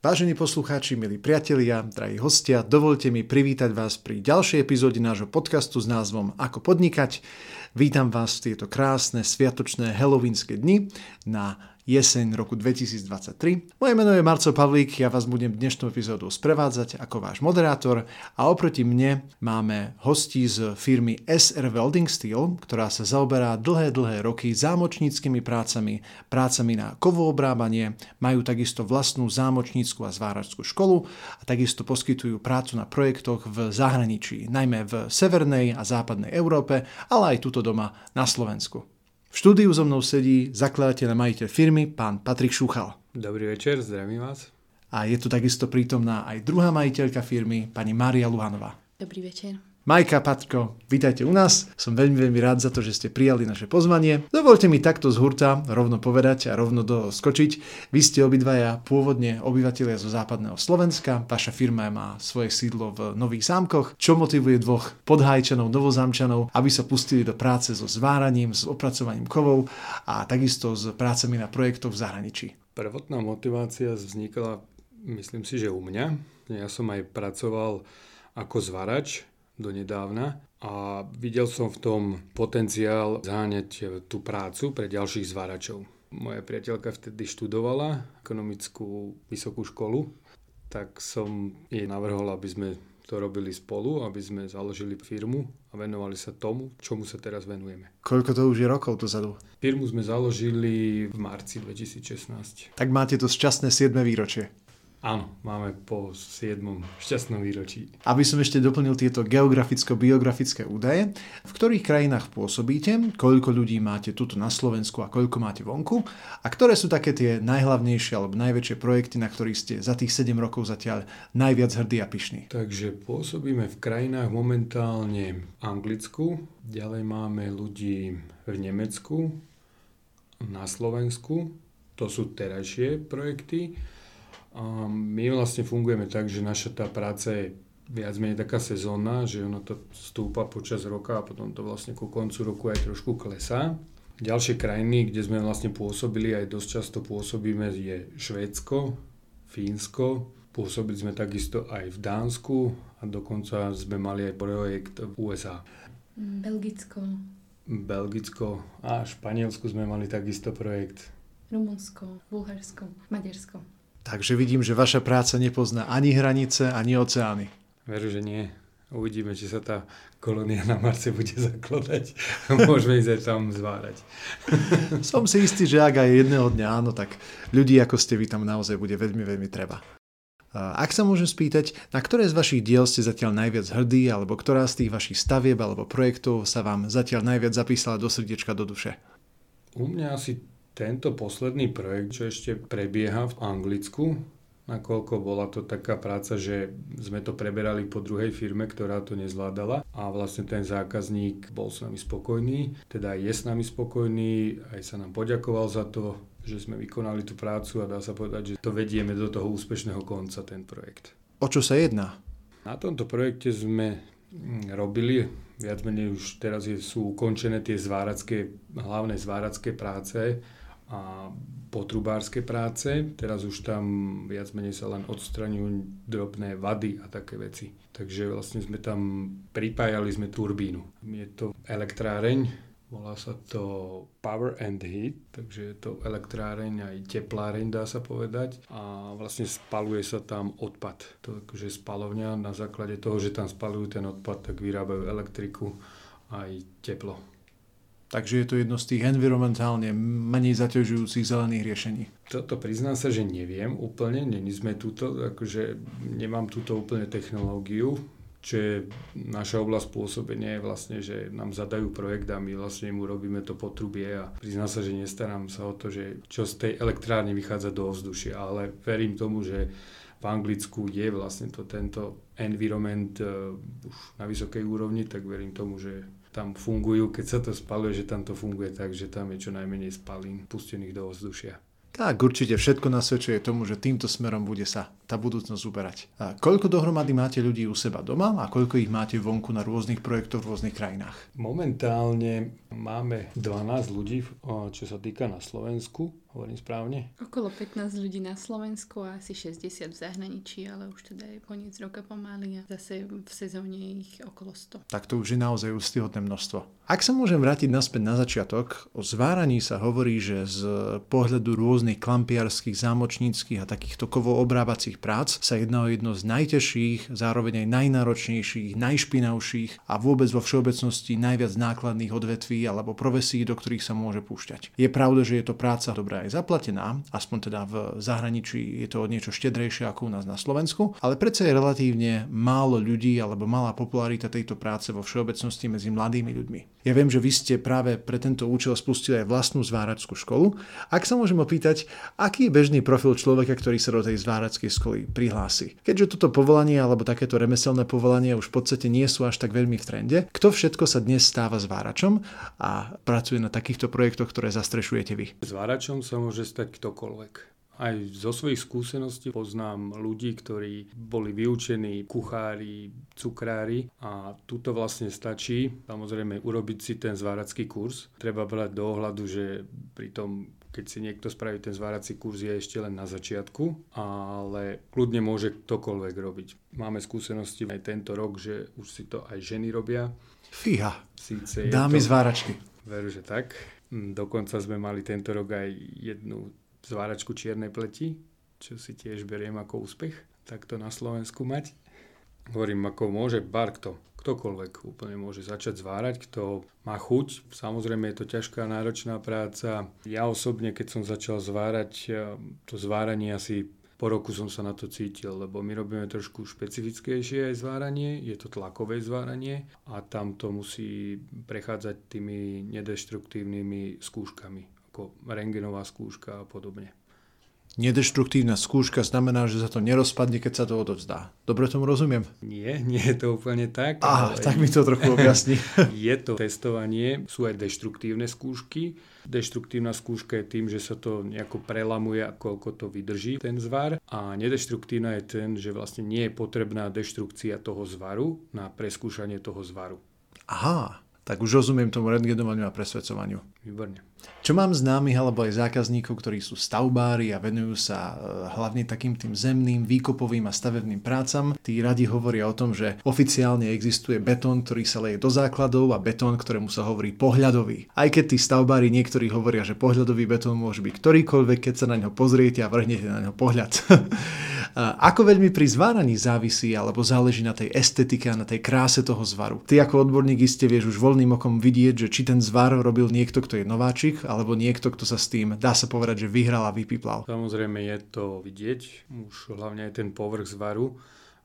Vážení poslucháči, milí priatelia, drahí hostia, dovolte mi privítať vás pri ďalšej epizóde nášho podcastu s názvom Ako podnikať. Vítam vás v tieto krásne sviatočné halloweenské dni na jeseň roku 2023. Moje meno je Marco Pavlík, ja vás budem dnešnú epizódu sprevádzať ako váš moderátor a oproti mne máme hostí z firmy SR Welding Steel, ktorá sa zaoberá dlhé, dlhé roky zámočníckými prácami, prácami na kovoobrábanie, majú takisto vlastnú zámočnícku a zváračskú školu a takisto poskytujú prácu na projektoch v zahraničí, najmä v severnej a západnej Európe, ale aj tuto doma na Slovensku. V štúdiu so mnou sedí zakladateľ a majiteľ firmy, pán Patrik Šúchal. Dobrý večer, zdravím vás. A je tu takisto prítomná aj druhá majiteľka firmy, pani Mária Luhanová. Dobrý večer. Majka, Patko, vítajte u nás. Som veľmi, veľmi rád za to, že ste prijali naše pozvanie. Dovolte mi takto z hurta rovno povedať a rovno do skočiť. Vy ste obidvaja pôvodne obyvateľia zo západného Slovenska. Vaša firma má svoje sídlo v Nových zámkoch. Čo motivuje dvoch podhajčanov, novozámčanov, aby sa pustili do práce so zváraním, s opracovaním kovov a takisto s prácami na projektoch v zahraničí? Prvotná motivácia vznikla, myslím si, že u mňa. Ja som aj pracoval ako zvarač donedávna a videl som v tom potenciál zháňať tú prácu pre ďalších zváračov. Moja priateľka vtedy študovala ekonomickú vysokú školu, tak som jej navrhol, aby sme to robili spolu, aby sme založili firmu a venovali sa tomu, čomu sa teraz venujeme. Koľko to už je rokov dozadu? Firmu sme založili v marci 2016. Tak máte to šťastné 7. výročie. Áno, máme po 7. šťastnom výročí. Aby som ešte doplnil tieto geograficko-biografické údaje, v ktorých krajinách pôsobíte, koľko ľudí máte tuto na Slovensku a koľko máte vonku a ktoré sú také tie najhlavnejšie alebo najväčšie projekty, na ktorých ste za tých 7 rokov zatiaľ najviac hrdí a pyšní. Takže pôsobíme v krajinách momentálne Anglicku, ďalej máme ľudí v Nemecku, na Slovensku, to sú terajšie projekty, my vlastne fungujeme tak, že naša tá práca je viac menej taká sezónna, že ono to stúpa počas roka a potom to vlastne ku koncu roku aj trošku klesá. Ďalšie krajiny, kde sme vlastne pôsobili, aj dosť často pôsobíme, je Švédsko, Fínsko, pôsobili sme takisto aj v Dánsku a dokonca sme mali aj projekt v USA. Belgicko. Belgicko a Španielsku sme mali takisto projekt. Rumunsko, Bulharsko, Maďarsko. Takže vidím, že vaša práca nepozná ani hranice, ani oceány. Veru, že nie. Uvidíme, či sa tá kolónia na Marse bude zakladať. Môžeme ísť aj tam zvárať. Som si istý, že ak aj jedného dňa áno, tak ľudí ako ste vy tam naozaj bude veľmi, veľmi treba. Ak sa môžem spýtať, na ktoré z vašich diel ste zatiaľ najviac hrdí, alebo ktorá z tých vašich stavieb alebo projektov sa vám zatiaľ najviac zapísala do srdiečka, do duše? U mňa asi tento posledný projekt, čo ešte prebieha v Anglicku, nakoľko bola to taká práca, že sme to preberali po druhej firme, ktorá to nezvládala a vlastne ten zákazník bol s nami spokojný, teda je s nami spokojný, aj sa nám poďakoval za to, že sme vykonali tú prácu a dá sa povedať, že to vedieme do toho úspešného konca ten projekt. O čo sa jedná? Na tomto projekte sme mm, robili, viac menej už teraz sú ukončené tie zváracké, hlavné zváracké práce, a potrubárske práce. Teraz už tam viac menej sa len odstraňujú drobné vady a také veci. Takže vlastne sme tam pripájali sme turbínu. Je to elektráreň, volá sa to Power and Heat, takže je to elektráreň aj tepláreň dá sa povedať a vlastne spaluje sa tam odpad. Akože spalovňa na základe toho, že tam spalujú ten odpad, tak vyrábajú elektriku aj teplo. Takže je to jedno z tých environmentálne menej zaťažujúcich zelených riešení. Toto priznám sa, že neviem úplne, není sme túto, akože nemám túto úplne technológiu, čo je naša oblasť pôsobenia je vlastne, že nám zadajú projekt a my vlastne mu robíme to potrubie a prizná sa, že nestarám sa o to, že čo z tej elektrárne vychádza do ovzdušia, ale verím tomu, že v Anglicku je vlastne to tento environment uh, už na vysokej úrovni, tak verím tomu, že tam fungujú, keď sa to spaluje, že tam to funguje tak, že tam je čo najmenej spalín pustených do ovzdušia. Tak určite všetko nasvedčuje tomu, že týmto smerom bude sa tá budúcnosť uberať. A koľko dohromady máte ľudí u seba doma a koľko ich máte vonku na rôznych projektoch v rôznych krajinách? Momentálne máme 12 ľudí, čo sa týka na Slovensku Hovorím správne? Okolo 15 ľudí na Slovensku a asi 60 v zahraničí, ale už teda je koniec roka pomaly a zase v sezóne ich okolo 100. Tak to už je naozaj ústyhodné množstvo. Ak sa môžem vrátiť naspäť na začiatok, o zváraní sa hovorí, že z pohľadu rôznych klampiarských, zámočníckých a takýchto kovoobrábacích prác sa jedná o jedno z najtežších, zároveň aj najnáročnejších, najšpinavších a vôbec vo všeobecnosti najviac nákladných odvetví alebo profesí, do ktorých sa môže púšťať. Je pravda, že je to práca dobrá aj zaplatená, aspoň teda v zahraničí je to niečo štedrejšie ako u nás na Slovensku, ale predsa je relatívne málo ľudí alebo malá popularita tejto práce vo všeobecnosti medzi mladými ľuďmi. Ja viem, že vy ste práve pre tento účel spustili aj vlastnú zváračskú školu. Ak sa môžem opýtať, aký je bežný profil človeka, ktorý sa do tej zváračskej školy prihlási? Keďže toto povolanie alebo takéto remeselné povolanie už v podstate nie sú až tak veľmi v trende, kto všetko sa dnes stáva zváračom a pracuje na takýchto projektoch, ktoré zastrešujete vy? Zváračom sa môže stať ktokoľvek. Aj zo svojich skúseností poznám ľudí, ktorí boli vyučení kuchári, cukrári a tuto vlastne stačí samozrejme urobiť si ten zváracký kurz. Treba brať do ohľadu, že pri tom keď si niekto spraví ten zvárací kurz, je ešte len na začiatku, ale kľudne môže ktokoľvek robiť. Máme skúsenosti aj tento rok, že už si to aj ženy robia. Fíha, Síce dámy to, zváračky. Veru, že tak. Mm, dokonca sme mali tento rok aj jednu zváračku čiernej pleti, čo si tiež beriem ako úspech. Tak to na Slovensku mať. Hovorím, ako môže bar kto, ktokoľvek úplne môže začať zvárať, kto má chuť. Samozrejme je to ťažká, náročná práca. Ja osobne, keď som začal zvárať, eh, to zváranie asi po roku som sa na to cítil, lebo my robíme trošku špecifickejšie aj zváranie, je to tlakové zváranie a tam to musí prechádzať tými nedeštruktívnymi skúškami, ako rengenová skúška a podobne. Nedeštruktívna skúška znamená, že sa to nerozpadne, keď sa to odovzdá. Dobre tomu rozumiem? Nie, nie je to úplne tak. Á, ale... tak mi to trochu objasní. je to testovanie, sú aj deštruktívne skúšky. Deštruktívna skúška je tým, že sa to nejako prelamuje koľko to vydrží ten zvar. A nedeštruktívna je ten, že vlastne nie je potrebná deštrukcia toho zvaru na preskúšanie toho zvaru. Aha, tak už rozumiem tomu rentgenovaniu a presvedcovaniu. Výborne. Čo mám známych alebo aj zákazníkov, ktorí sú stavbári a venujú sa e, hlavne takým tým zemným, výkopovým a stavebným prácam, tí radi hovoria o tom, že oficiálne existuje betón, ktorý sa leje do základov a betón, ktorému sa hovorí pohľadový. Aj keď tí stavbári niektorí hovoria, že pohľadový betón môže byť ktorýkoľvek, keď sa na ňo pozriete a vrhnete na ňo pohľad. Ako veľmi pri zváraní závisí alebo záleží na tej estetike a na tej kráse toho zvaru. Ty ako odborník iste vieš už voľným okom vidieť, že či ten zvar robil niekto, kto je nováčik, alebo niekto, kto sa s tým, dá sa povedať, že vyhral a vypiplal. Samozrejme je to vidieť, už hlavne aj ten povrch zvaru,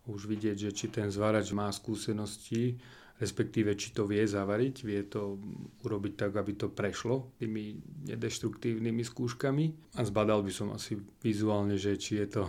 už vidieť, že či ten zvarač má skúsenosti, respektíve či to vie zavariť, vie to urobiť tak, aby to prešlo tými nedeštruktívnymi skúškami. A zbadal by som asi vizuálne, že či je to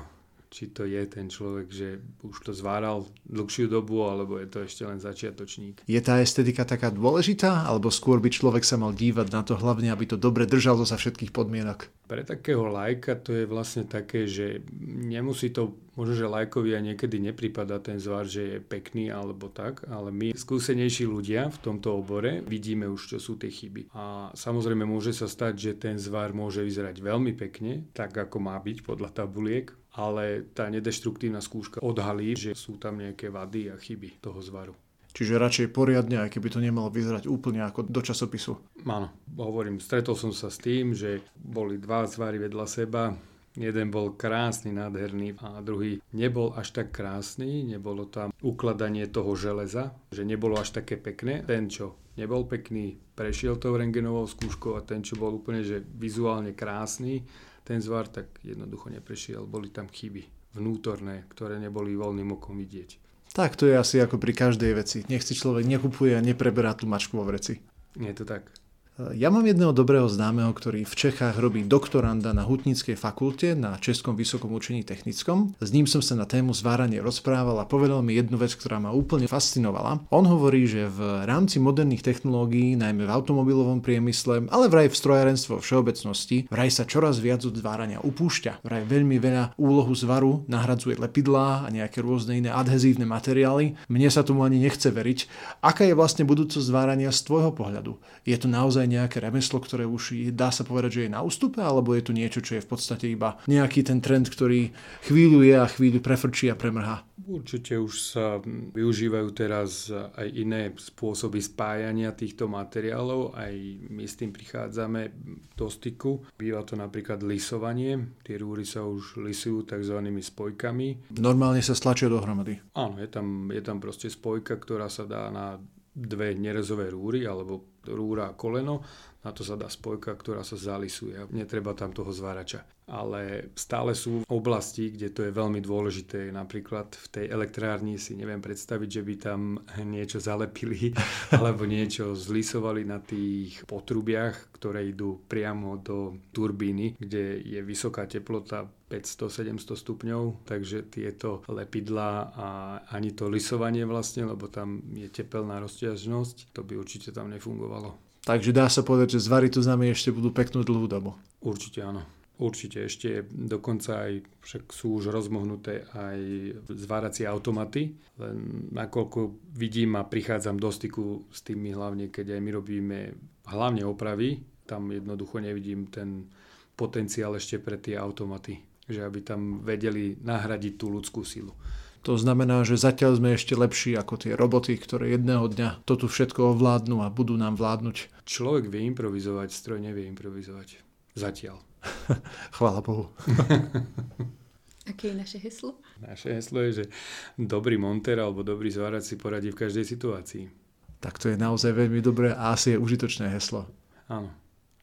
či to je ten človek, že už to zváral dlhšiu dobu, alebo je to ešte len začiatočník. Je tá estetika taká dôležitá, alebo skôr by človek sa mal dívať na to hlavne, aby to dobre držalo za všetkých podmienok? Pre takého lajka to je vlastne také, že nemusí to, možno, že lajkovi aj niekedy nepripada ten zvar, že je pekný alebo tak, ale my skúsenejší ľudia v tomto obore vidíme už, čo sú tie chyby. A samozrejme môže sa stať, že ten zvar môže vyzerať veľmi pekne, tak ako má byť podľa tabuliek, ale tá nedeštruktívna skúška odhalí, že sú tam nejaké vady a chyby toho zvaru. Čiže radšej poriadne, aj keby to nemalo vyzerať úplne ako do časopisu. Áno, hovorím, stretol som sa s tým, že boli dva zvary vedľa seba, Jeden bol krásny, nádherný a druhý nebol až tak krásny, nebolo tam ukladanie toho železa, že nebolo až také pekné. Ten, čo nebol pekný, prešiel tou rengenovou skúškou a ten, čo bol úplne že vizuálne krásny, ten zvar tak jednoducho neprešiel, boli tam chyby vnútorné, ktoré neboli voľným okom vidieť. Tak to je asi ako pri každej veci. Nech si človek nekupuje a nepreberá tlmačku vo vreci. Je to tak. Ja mám jedného dobrého známeho, ktorý v Čechách robí doktoranda na Hutníckej fakulte na Českom vysokom učení technickom. S ním som sa na tému zváranie rozprával a povedal mi jednu vec, ktorá ma úplne fascinovala. On hovorí, že v rámci moderných technológií, najmä v automobilovom priemysle, ale vraj v strojárenstve všeobecnosti, vraj sa čoraz viac od zvárania upúšťa. Vraj veľmi veľa úlohu zvaru nahradzuje lepidlá a nejaké rôzne iné adhezívne materiály. Mne sa tomu ani nechce veriť. Aká je vlastne budúcnosť zvárania z tvojho pohľadu? Je to naozaj naozaj nejaké remeslo, ktoré už dá sa povedať, že je na ústupe, alebo je to niečo, čo je v podstate iba nejaký ten trend, ktorý chvíľu je a chvíľu prefrčí a premrhá? Určite už sa využívajú teraz aj iné spôsoby spájania týchto materiálov, aj my s tým prichádzame do styku. Býva to napríklad lisovanie, tie rúry sa už lisujú tzv. spojkami. Normálne sa stlačia dohromady. Áno, je tam, je tam proste spojka, ktorá sa dá na dve nerezové rúry alebo rúra a koleno, na to sa dá spojka, ktorá sa zalisuje. Netreba tam toho zvárača. Ale stále sú oblasti, kde to je veľmi dôležité. Napríklad v tej elektrárni si neviem predstaviť, že by tam niečo zalepili alebo niečo zlisovali na tých potrubiach, ktoré idú priamo do turbíny, kde je vysoká teplota 500-700 stupňov, takže tieto lepidlá a ani to lisovanie vlastne, lebo tam je tepelná rozťažnosť, to by určite tam nefungovalo. Takže dá sa povedať, že zvary tu s nami ešte budú peknú dlhú dobu. Určite áno. Určite ešte dokonca aj však sú už rozmohnuté aj zváracie automaty, len nakoľko vidím a prichádzam do styku s tými hlavne, keď aj my robíme hlavne opravy, tam jednoducho nevidím ten potenciál ešte pre tie automaty, že aby tam vedeli nahradiť tú ľudskú silu. To znamená, že zatiaľ sme ešte lepší ako tie roboty, ktoré jedného dňa to tu všetko ovládnu a budú nám vládnuť. Človek vie improvizovať, stroj nevie improvizovať. Zatiaľ. Chvála Bohu. Aké je naše heslo? Naše heslo je, že dobrý monter alebo dobrý zvárač si poradí v každej situácii. Tak to je naozaj veľmi dobré a asi je užitočné heslo. Áno.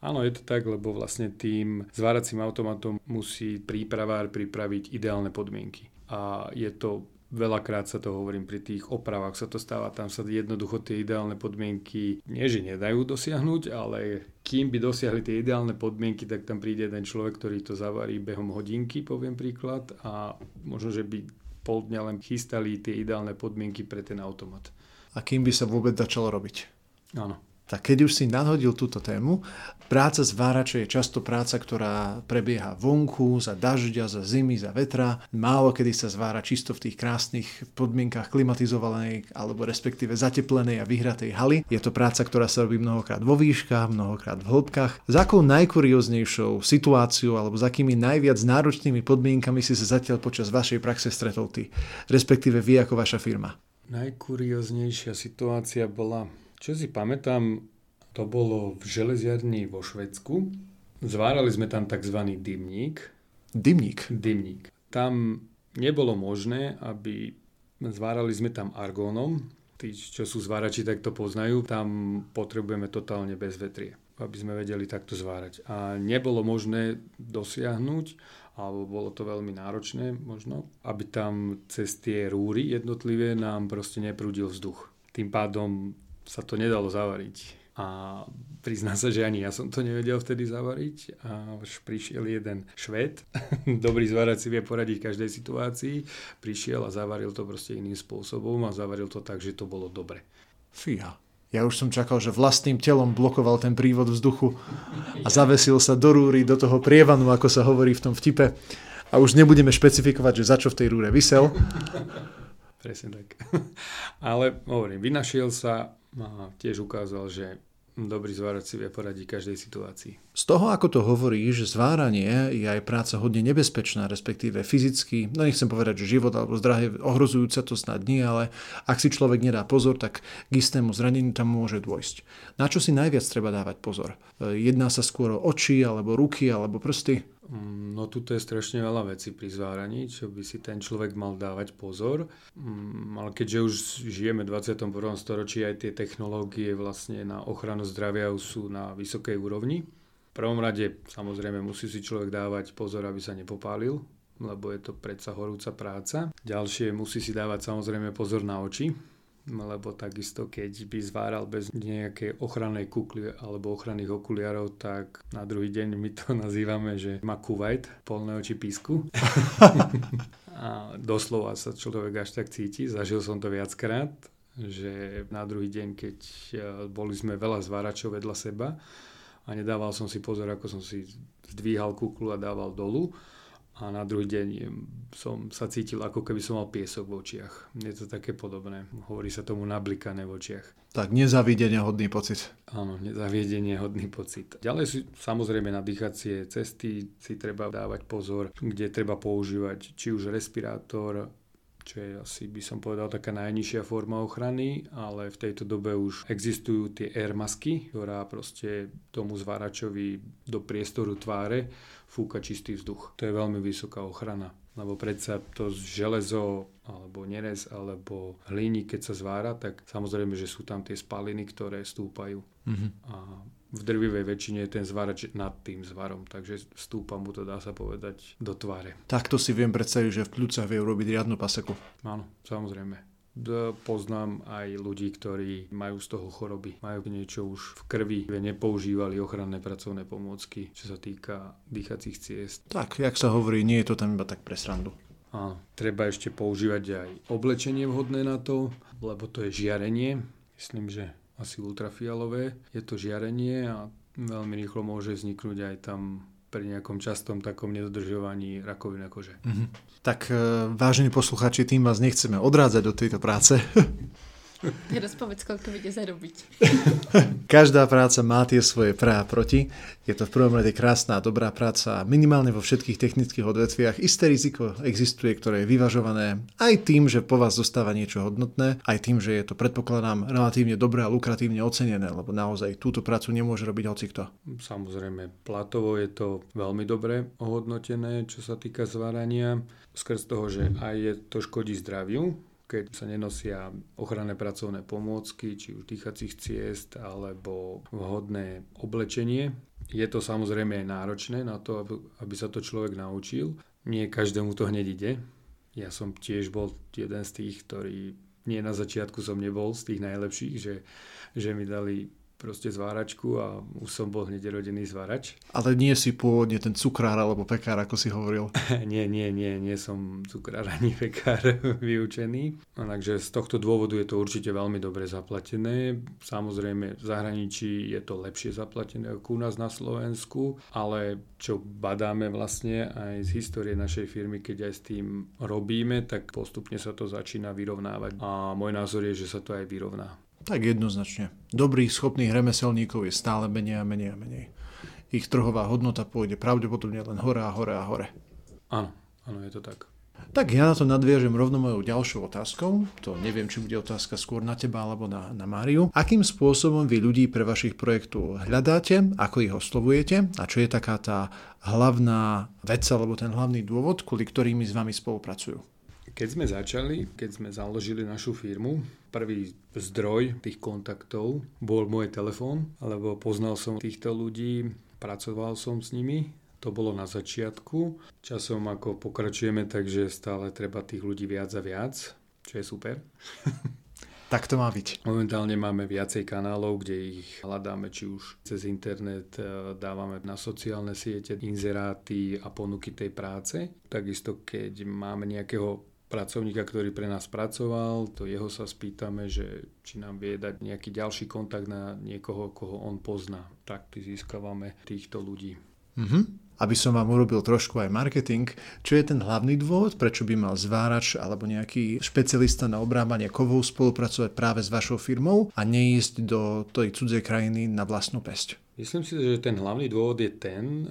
Áno, je to tak, lebo vlastne tým zváracím automatom musí prípravár pripraviť ideálne podmienky. A je to Veľakrát sa to hovorím pri tých opravách sa to stáva, tam sa jednoducho tie ideálne podmienky nie že nedajú dosiahnuť, ale kým by dosiahli tie ideálne podmienky, tak tam príde jeden človek, ktorý to zavarí behom hodinky, poviem príklad, a možno, že by pol dňa len chystali tie ideálne podmienky pre ten automat. A kým by sa vôbec začalo robiť? Áno. Tak keď už si nadhodil túto tému, práca zvárača je často práca, ktorá prebieha vonku, za dažďa, za zimy, za vetra. Málo kedy sa zvára čisto v tých krásnych podmienkach klimatizovanej alebo respektíve zateplenej a vyhratej haly. Je to práca, ktorá sa robí mnohokrát vo výškach, mnohokrát v hĺbkach. S akou najkurióznejšou situáciou alebo s akými najviac náročnými podmienkami si sa zatiaľ počas vašej praxe stretol ty, respektíve vy ako vaša firma? Najkurióznejšia situácia bola čo si pamätám, to bolo v železiarni vo Švedsku. Zvárali sme tam tzv. dymník. Dymník? Dymník. Tam nebolo možné, aby zvárali sme tam argónom. Tí, čo sú zvárači, tak to poznajú. Tam potrebujeme totálne bez vetrie, aby sme vedeli takto zvárať. A nebolo možné dosiahnuť, alebo bolo to veľmi náročné možno, aby tam cez tie rúry jednotlivé nám proste neprúdil vzduch. Tým pádom sa to nedalo zavariť. A prizná sa, že ani ja som to nevedel vtedy zavariť a už prišiel jeden šved, dobrý zvárač si vie poradiť v každej situácii, prišiel a zavaril to proste iným spôsobom a zavaril to tak, že to bolo dobre. Fíha. Ja už som čakal, že vlastným telom blokoval ten prívod vzduchu a zavesil sa do rúry, do toho prievanu, ako sa hovorí v tom vtipe. A už nebudeme špecifikovať, že za čo v tej rúre vysel. Presne tak. Ale hovorím, vynašiel sa, a tiež ukázal, že dobrý zvárač si vie poradiť každej situácii. Z toho, ako to hovoríš, zváranie je aj práca hodne nebezpečná, respektíve fyzicky, no nechcem povedať, že život alebo zdravie ohrozujúce to snad nie, ale ak si človek nedá pozor, tak k istému zraneniu tam môže dôjsť. Na čo si najviac treba dávať pozor? Jedná sa skôr o oči, alebo ruky, alebo prsty? Mm, no tu je strašne veľa vecí pri zváraní, čo by si ten človek mal dávať pozor. Mm, ale keďže už žijeme v 21. storočí, aj tie technológie vlastne na ochranu zdravia sú na vysokej úrovni. Prvom rade samozrejme musí si človek dávať pozor, aby sa nepopálil, lebo je to predsa horúca práca. Ďalšie musí si dávať samozrejme pozor na oči, lebo takisto keď by zváral bez nejakej ochrannej kukly alebo ochranných okuliarov, tak na druhý deň my to nazývame, že má kuvajt, polné oči písku. a doslova sa človek až tak cíti, zažil som to viackrát, že na druhý deň, keď e, boli sme veľa zváračov vedľa seba a nedával som si pozor, ako som si zdvíhal kuklu a dával dolu, a na druhý deň som sa cítil, ako keby som mal piesok v očiach. Je to také podobné. Hovorí sa tomu nablikané v očiach. Tak nezavidenia hodný pocit. Áno, nezaviedenie hodný pocit. Ďalej sú samozrejme na dýchacie cesty si treba dávať pozor, kde treba používať či už respirátor, čo je asi by som povedal taká najnižšia forma ochrany, ale v tejto dobe už existujú tie air masky, ktorá proste tomu zváračovi do priestoru tváre fúka čistý vzduch. To je veľmi vysoká ochrana, lebo predsa to železo alebo nerez alebo hliník, keď sa zvára, tak samozrejme, že sú tam tie spaliny, ktoré stúpajú. Mm-hmm. A v drvivej väčšine je ten zvárač nad tým zvarom, takže stúpa mu to, dá sa povedať, do tváre. Takto si viem predstaviť, že v pľúcach vie urobiť riadnu paseku. Áno, samozrejme. Poznám aj ľudí, ktorí majú z toho choroby, majú niečo už v krvi, nepoužívali ochranné pracovné pomôcky, čo sa týka dýchacích ciest. Tak, jak sa hovorí, nie je to tam iba tak pre srandu. Áno, treba ešte používať aj oblečenie vhodné na to, lebo to je žiarenie. Myslím, že asi ultrafialové. Je to žiarenie a veľmi rýchlo môže vzniknúť aj tam pri nejakom častom takom nedodržovaní rakovina kože. Mm-hmm. Tak e, vážení poslucháči, tým vás nechceme odrádzať do tejto práce. Teraz povedz, koľko bude zarobiť. Každá práca má tie svoje pre a proti. Je to v prvom rade krásna a dobrá práca. Minimálne vo všetkých technických odvetviach isté riziko existuje, ktoré je vyvažované aj tým, že po vás zostáva niečo hodnotné, aj tým, že je to predpokladám relatívne dobré a lukratívne ocenené, lebo naozaj túto prácu nemôže robiť hocikto. Samozrejme, platovo je to veľmi dobre ohodnotené, čo sa týka zvárania, skrz toho, že aj je to škodí zdraviu, keď sa nenosia ochranné pracovné pomôcky, či už dýchacích ciest, alebo vhodné oblečenie. Je to samozrejme náročné na to, aby sa to človek naučil. Nie každému to hneď ide. Ja som tiež bol jeden z tých, ktorý nie na začiatku som nebol z tých najlepších, že, že mi dali proste zváračku a už som bol hneď rodený zvárač. Ale nie si pôvodne ten cukrár alebo pekár, ako si hovoril. nie, nie, nie, nie som cukrár ani pekár vyučený. A takže z tohto dôvodu je to určite veľmi dobre zaplatené. Samozrejme v zahraničí je to lepšie zaplatené ako u nás na Slovensku, ale čo badáme vlastne aj z histórie našej firmy, keď aj s tým robíme, tak postupne sa to začína vyrovnávať. A môj názor je, že sa to aj vyrovná. Tak jednoznačne. Dobrých, schopných remeselníkov je stále menej a menej a menej. Ich trhová hodnota pôjde pravdepodobne len hore a hore a hore. Áno, áno, je to tak. Tak ja na to nadviažem rovno mojou ďalšou otázkou. To neviem, či bude otázka skôr na teba alebo na, na Máriu. Akým spôsobom vy ľudí pre vašich projektov hľadáte, ako ich oslovujete a čo je taká tá hlavná vec alebo ten hlavný dôvod, kvôli ktorými s vami spolupracujú? Keď sme začali, keď sme založili našu firmu, prvý zdroj tých kontaktov bol môj telefón, lebo poznal som týchto ľudí, pracoval som s nimi, to bolo na začiatku. Časom ako pokračujeme, takže stále treba tých ľudí viac a viac, čo je super. Tak to má byť. Momentálne máme viacej kanálov, kde ich hľadáme, či už cez internet, e, dávame na sociálne siete inzeráty a ponuky tej práce. Takisto, keď máme nejakého pracovníka, ktorý pre nás pracoval, to jeho sa spýtame, že či nám vie dať nejaký ďalší kontakt na niekoho, koho on pozná. Tak získavame týchto ľudí. Mm-hmm. Aby som vám urobil trošku aj marketing, čo je ten hlavný dôvod, prečo by mal zvárač alebo nejaký špecialista na obrábanie kovov spolupracovať práve s vašou firmou a neísť do tej cudzej krajiny na vlastnú pesť? Myslím si, že ten hlavný dôvod je ten,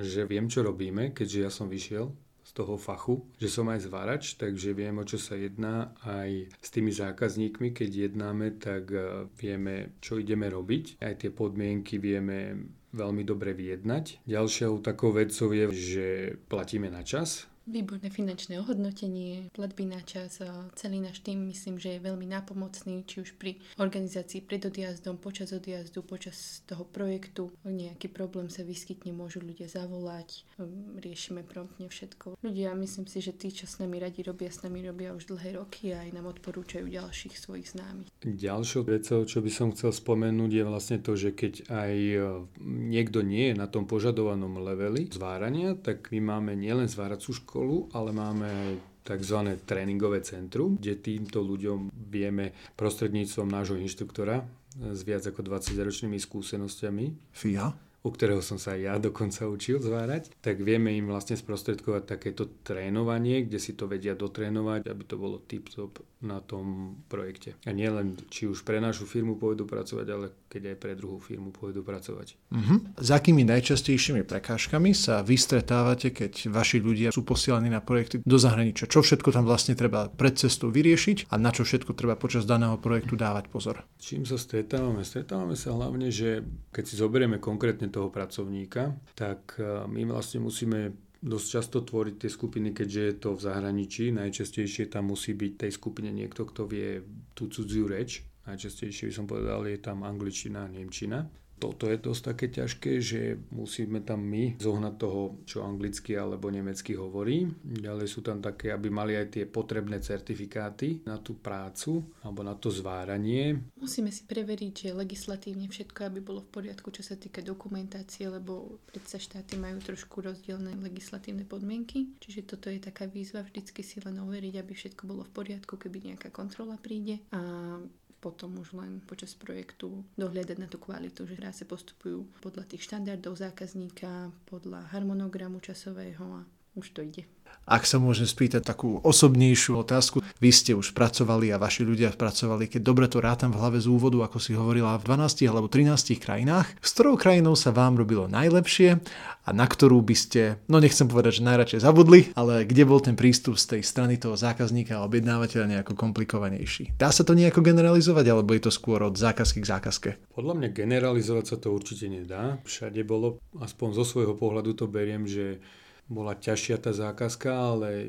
že viem, čo robíme, keďže ja som vyšiel toho fachu, že som aj zvárač, takže viem, o čo sa jedná aj s tými zákazníkmi. Keď jednáme, tak e, vieme, čo ideme robiť. Aj tie podmienky vieme veľmi dobre vyjednať. Ďalšou takou vecou je, že platíme na čas. Výborné finančné ohodnotenie, platby na čas, celý náš tým myslím, že je veľmi nápomocný, či už pri organizácii pred odjazdom, počas odjazdu, počas toho projektu. Nejaký problém sa vyskytne, môžu ľudia zavolať, um, riešime promptne všetko. Ľudia, myslím si, že tí, čo s nami radi robia, s nami robia už dlhé roky a aj nám odporúčajú ďalších svojich známych. Ďalšou vecou, čo by som chcel spomenúť, je vlastne to, že keď aj e, niekto nie je na tom požadovanom leveli zvárania, tak my máme nielen zváracú školu, školu, ale máme aj tzv. tréningové centrum, kde týmto ľuďom vieme prostredníctvom nášho inštruktora s viac ako 20-ročnými skúsenosťami. FIA? U ktorého som sa aj ja dokonca učil zvárať, tak vieme im vlastne sprostredkovať takéto trénovanie, kde si to vedia dotrénovať, aby to bolo tip-top na tom projekte. A nie len, či už pre našu firmu pôjdu pracovať, ale keď aj pre druhú firmu pôjdu pracovať. Uh-huh. S akými najčastejšími prekážkami sa vy stretávate, keď vaši ľudia sú posielaní na projekty do zahraničia? Čo všetko tam vlastne treba pred cestou vyriešiť a na čo všetko treba počas daného projektu dávať pozor? Čím sa stretávame? Stretávame sa hlavne, že keď si zoberieme konkrétne toho pracovníka, tak e, my vlastne musíme dosť často tvoriť tie skupiny, keďže je to v zahraničí. Najčastejšie tam musí byť tej skupine niekto, kto vie tú cudziu reč. Najčastejšie by som povedal, je tam angličtina a nemčina toto je dosť také ťažké, že musíme tam my zohnať toho, čo anglicky alebo nemecky hovorí. Ďalej sú tam také, aby mali aj tie potrebné certifikáty na tú prácu alebo na to zváranie. Musíme si preveriť, že legislatívne všetko, aby bolo v poriadku, čo sa týka dokumentácie, lebo predsa štáty majú trošku rozdielne legislatívne podmienky. Čiže toto je taká výzva vždycky si len overiť, aby všetko bolo v poriadku, keby nejaká kontrola príde. A potom už len počas projektu dohľadať na tú kvalitu, že sa postupujú podľa tých štandardov zákazníka, podľa harmonogramu časového a už to ide. Ak sa môžem spýtať takú osobnejšiu otázku, vy ste už pracovali a vaši ľudia pracovali, keď dobre to rátam v hlave z úvodu, ako si hovorila, v 12 alebo 13 krajinách, s ktorou krajinou sa vám robilo najlepšie a na ktorú by ste, no nechcem povedať, že najradšej zabudli, ale kde bol ten prístup z tej strany toho zákazníka a objednávateľa nejako komplikovanejší. Dá sa to nejako generalizovať, alebo je to skôr od zákazky k zákazke? Podľa mňa generalizovať sa to určite nedá. Všade bolo, aspoň zo svojho pohľadu to beriem, že bola ťažšia tá zákazka, ale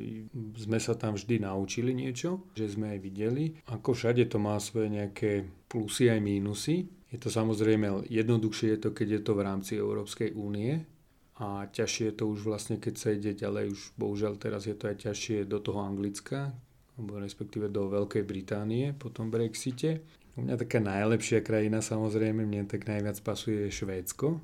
sme sa tam vždy naučili niečo, že sme aj videli. Ako všade to má svoje nejaké plusy aj mínusy. Je to samozrejme jednoduchšie je to, keď je to v rámci Európskej únie a ťažšie je to už vlastne, keď sa ide ďalej, už bohužiaľ teraz je to aj ťažšie do toho Anglicka, alebo respektíve do Veľkej Británie po tom Brexite. U mňa taká najlepšia krajina samozrejme, mne tak najviac pasuje Švédsko,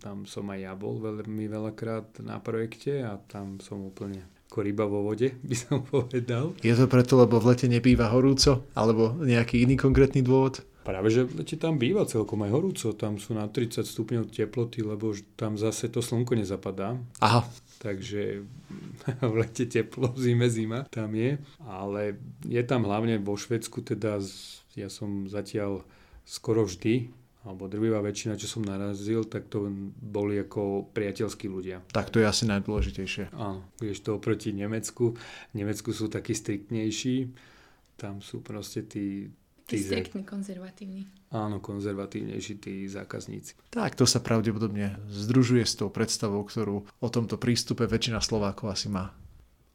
tam som aj ja bol veľmi veľakrát na projekte a tam som úplne ako ryba vo vode, by som povedal. Je to preto, lebo v lete nebýva horúco? Alebo nejaký iný konkrétny dôvod? Práve, že v lete tam býva celkom aj horúco. Tam sú na 30 stupňov teploty, lebo tam zase to slnko nezapadá. Aha. Takže v lete teplo, v zime zima tam je. Ale je tam hlavne vo Švedsku, teda ja som zatiaľ skoro vždy alebo drvivá väčšina, čo som narazil, tak to boli ako priateľskí ľudia. Tak to je asi najdôležitejšie. Áno, vieš to oproti Nemecku. V Nemecku sú takí striktnejší, tam sú proste tí... Tí striktní, konzervatívni. Áno, konzervatívnejší tí zákazníci. Tak to sa pravdepodobne združuje s tou predstavou, ktorú o tomto prístupe väčšina Slovákov asi má.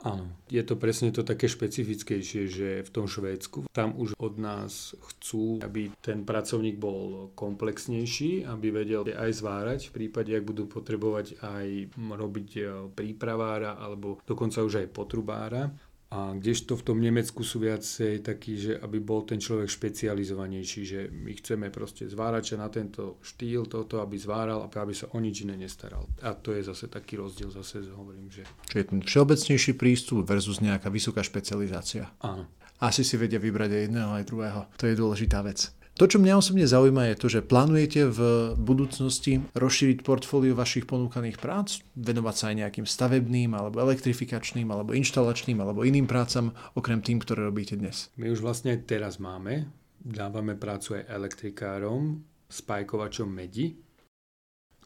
Áno, je to presne to také špecifickejšie, že v tom Švédsku tam už od nás chcú, aby ten pracovník bol komplexnejší, aby vedel aj zvárať v prípade, ak budú potrebovať aj robiť e, prípravára alebo dokonca už aj potrubára. A kdežto v tom Nemecku sú viacej takí, že aby bol ten človek špecializovanejší, že my chceme proste zvárača na tento štýl, toto, aby zváral a aby sa o nič iné nestaral. A to je zase taký rozdiel, zase hovorím, že... Čiže ten všeobecnejší prístup versus nejaká vysoká špecializácia. Áno. Asi si vedia vybrať aj jedného, aj druhého. To je dôležitá vec. To, čo mňa osobne zaujíma, je to, že plánujete v budúcnosti rozšíriť portfólio vašich ponúkaných prác, venovať sa aj nejakým stavebným, alebo elektrifikačným, alebo inštalačným, alebo iným prácam, okrem tým, ktoré robíte dnes. My už vlastne teraz máme, dávame prácu aj elektrikárom, spajkovačom medi,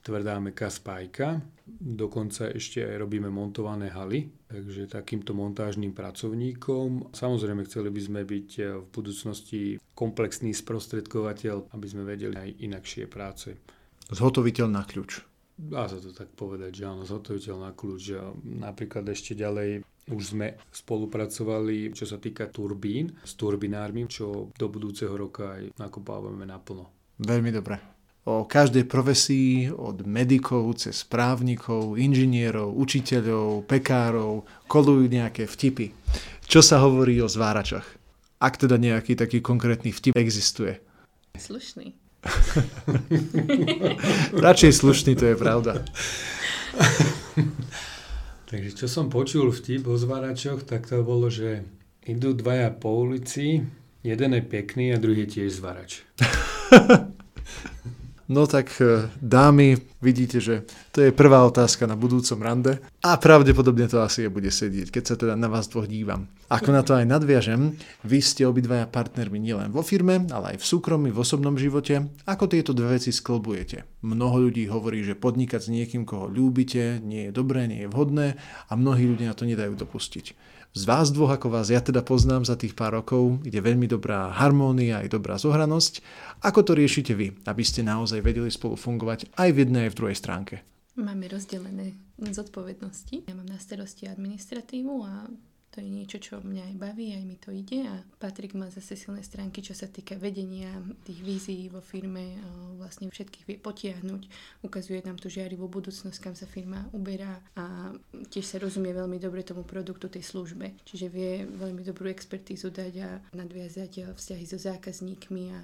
tvrdá meká spajka. Dokonca ešte aj robíme montované haly, takže takýmto montážnym pracovníkom. Samozrejme, chceli by sme byť eh, v budúcnosti komplexný sprostredkovateľ, aby sme vedeli aj inakšie práce. Zhotoviteľ na kľúč. Dá sa to tak povedať, že áno, zhotoviteľ na kľúč. Napríklad ešte ďalej už sme spolupracovali, čo sa týka turbín, s turbinármi, čo do budúceho roka aj nakopávame naplno. Veľmi dobre. O každej profesii, od medikov cez právnikov, inžinierov, učiteľov, pekárov, kolujú nejaké vtipy. Čo sa hovorí o zváračoch? Ak teda nejaký taký konkrétny vtip existuje. Slušný. Radšej slušný, to je pravda. Takže čo som počul vtip o zváračoch, tak to bolo, že idú dvaja po ulici, jeden je pekný a druhý je tiež zvarač. No tak e, dámy, vidíte, že to je prvá otázka na budúcom rande a pravdepodobne to asi bude sedieť, keď sa teda na vás dvoch dívam. Ako na to aj nadviažem, vy ste obidvaja partnermi nielen vo firme, ale aj v súkromí, v osobnom živote. Ako tieto dve veci sklbujete? Mnoho ľudí hovorí, že podnikať s niekým, koho ľúbite, nie je dobré, nie je vhodné a mnohí ľudia na to nedajú dopustiť. Z vás dvoch, ako vás ja teda poznám za tých pár rokov, ide veľmi dobrá harmónia aj dobrá zohranosť. Ako to riešite vy, aby ste naozaj vedeli spolu fungovať aj v jednej, aj v druhej stránke? Máme rozdelené zodpovednosti. Ja mám na starosti administratívu a to je niečo, čo mňa aj baví, aj mi to ide a Patrik má zase silné stránky, čo sa týka vedenia tých vízií vo firme, vlastne všetkých vie potiahnuť, ukazuje nám tú žiarivú budúcnosť, kam sa firma uberá a tiež sa rozumie veľmi dobre tomu produktu, tej službe, čiže vie veľmi dobrú expertízu dať a nadviazať vzťahy so zákazníkmi a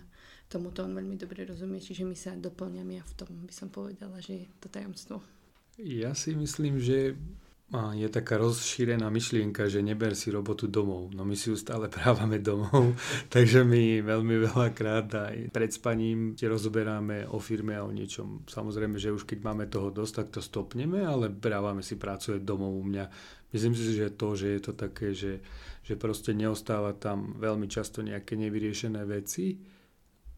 tomuto on veľmi dobre rozumie, čiže my sa doplňame a v tom by som povedala, že je to tajomstvo. Ja si myslím, že je taká rozšírená myšlienka, že neber si robotu domov. No my si ju stále právame domov, takže my veľmi veľakrát aj pred spaním rozoberáme o firme a o niečom. Samozrejme, že už keď máme toho dosť, tak to stopneme, ale brávame si prácu aj domov u mňa. Myslím si, že to, že je to také, že, že proste neostáva tam veľmi často nejaké nevyriešené veci.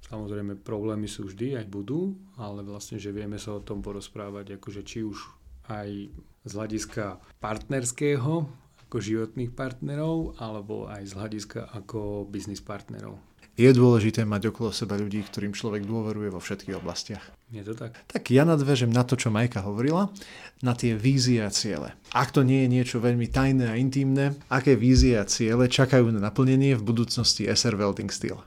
Samozrejme, problémy sú vždy, aj budú, ale vlastne, že vieme sa o tom porozprávať, akože či už aj z hľadiska partnerského, ako životných partnerov, alebo aj z hľadiska ako biznis partnerov. Je dôležité mať okolo seba ľudí, ktorým človek dôveruje vo všetkých oblastiach. Je to tak? Tak ja nadvežem na to, čo Majka hovorila, na tie vízie a ciele. Ak to nie je niečo veľmi tajné a intimné, aké vízie a ciele čakajú na naplnenie v budúcnosti SR Welding Steel?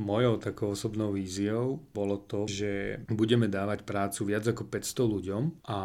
Mojou takou osobnou víziou bolo to, že budeme dávať prácu viac ako 500 ľuďom a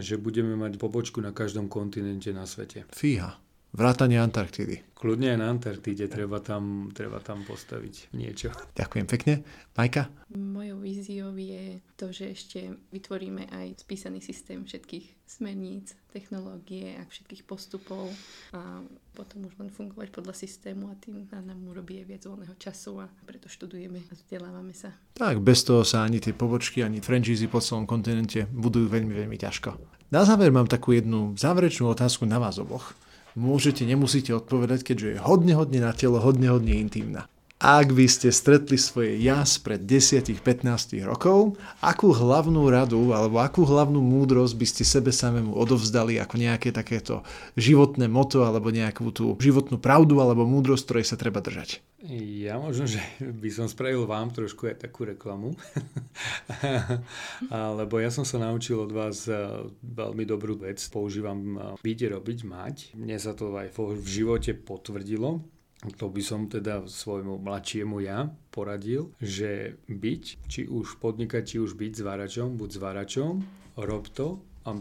že budeme mať pobočku na každom kontinente na svete. Fíha. Vrátanie Antarktidy. Kľudne aj na Antarktíde treba tam, treba tam postaviť niečo. Ďakujem pekne. Majka? Mojou víziou je to, že ešte vytvoríme aj spísaný systém všetkých smerníc, technológie a všetkých postupov a potom už len fungovať podľa systému a tým nám urobí aj viac voľného času a preto študujeme a vzdelávame sa. Tak, bez toho sa ani tie pobočky, ani franchízy po celom kontinente budujú veľmi, veľmi ťažko. Na záver mám takú jednu záverečnú otázku na vás oboch môžete, nemusíte odpovedať, keďže je hodne, hodne na telo, hodne, hodne intimná. Ak by ste stretli svoje ja spred 10-15 rokov, akú hlavnú radu alebo akú hlavnú múdrosť by ste sebe samému odovzdali ako nejaké takéto životné moto alebo nejakú tú životnú pravdu alebo múdrosť, ktorej sa treba držať? Ja možno, že by som spravil vám trošku aj takú reklamu, lebo ja som sa naučil od vás eh, veľmi dobrú vec. Používam eh, byť, robiť, mať. Mne sa to aj v živote potvrdilo to by som teda svojmu mladšiemu ja poradil, že byť, či už podnikať, či už byť zváračom, buď zváračom, rob to a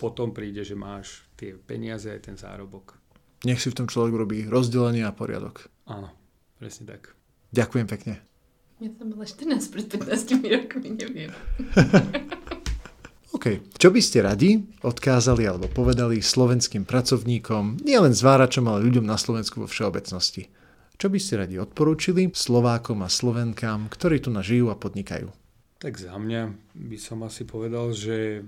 potom príde, že máš tie peniaze aj ten zárobok. Nech si v tom človek robí rozdelenie a poriadok. Áno, presne tak. Ďakujem pekne. Ja som bola 14 pred 15 rokmi, neviem. OK. Čo by ste radi odkázali alebo povedali slovenským pracovníkom, nielen zváračom, ale ľuďom na Slovensku vo všeobecnosti? Čo by ste radi odporúčili Slovákom a Slovenkám, ktorí tu nažijú a podnikajú? Tak za mňa by som asi povedal, že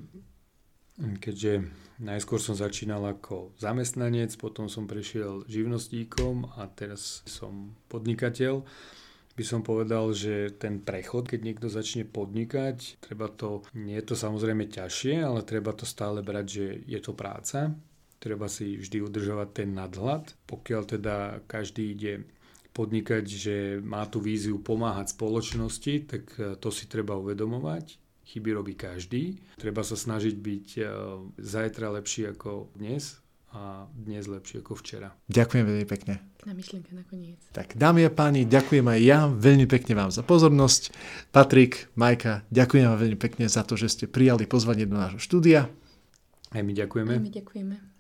keďže najskôr som začínal ako zamestnanec, potom som prešiel živnostníkom a teraz som podnikateľ, by som povedal, že ten prechod, keď niekto začne podnikať, treba to, nie je to samozrejme ťažšie, ale treba to stále brať, že je to práca. Treba si vždy udržovať ten nadhľad. Pokiaľ teda každý ide podnikať, že má tú víziu pomáhať spoločnosti, tak to si treba uvedomovať chyby robí každý. Treba sa snažiť byť e, zajtra lepší ako dnes a dnes lepšie ako včera. Ďakujem veľmi pekne. Na myšlienka nakoniec. Tak dámy a páni, ďakujem aj ja veľmi pekne vám za pozornosť. Patrik, Majka, ďakujem vám veľmi pekne za to, že ste prijali pozvanie do nášho štúdia. Aj my ďakujeme. Aj my ďakujeme.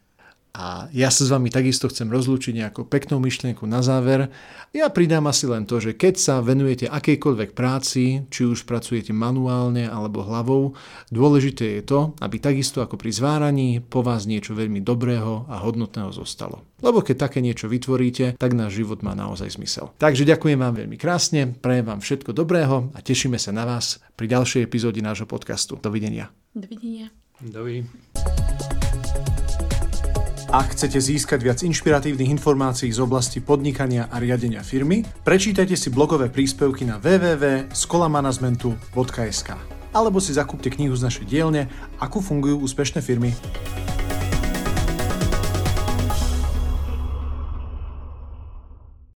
A ja sa s vami takisto chcem rozlúčiť nejakou peknou myšlienku na záver. Ja pridám asi len to, že keď sa venujete akejkoľvek práci, či už pracujete manuálne alebo hlavou, dôležité je to, aby takisto ako pri zváraní po vás niečo veľmi dobrého a hodnotného zostalo. Lebo keď také niečo vytvoríte, tak náš život má naozaj zmysel. Takže ďakujem vám veľmi krásne, prajem vám všetko dobrého a tešíme sa na vás pri ďalšej epizóde nášho podcastu. Dovidenia. Dovidenia. Dovidenia. Ak chcete získať viac inšpiratívnych informácií z oblasti podnikania a riadenia firmy, prečítajte si blogové príspevky na www.skolamanagementu.sk alebo si zakúpte knihu z našej dielne Ako fungujú úspešné firmy.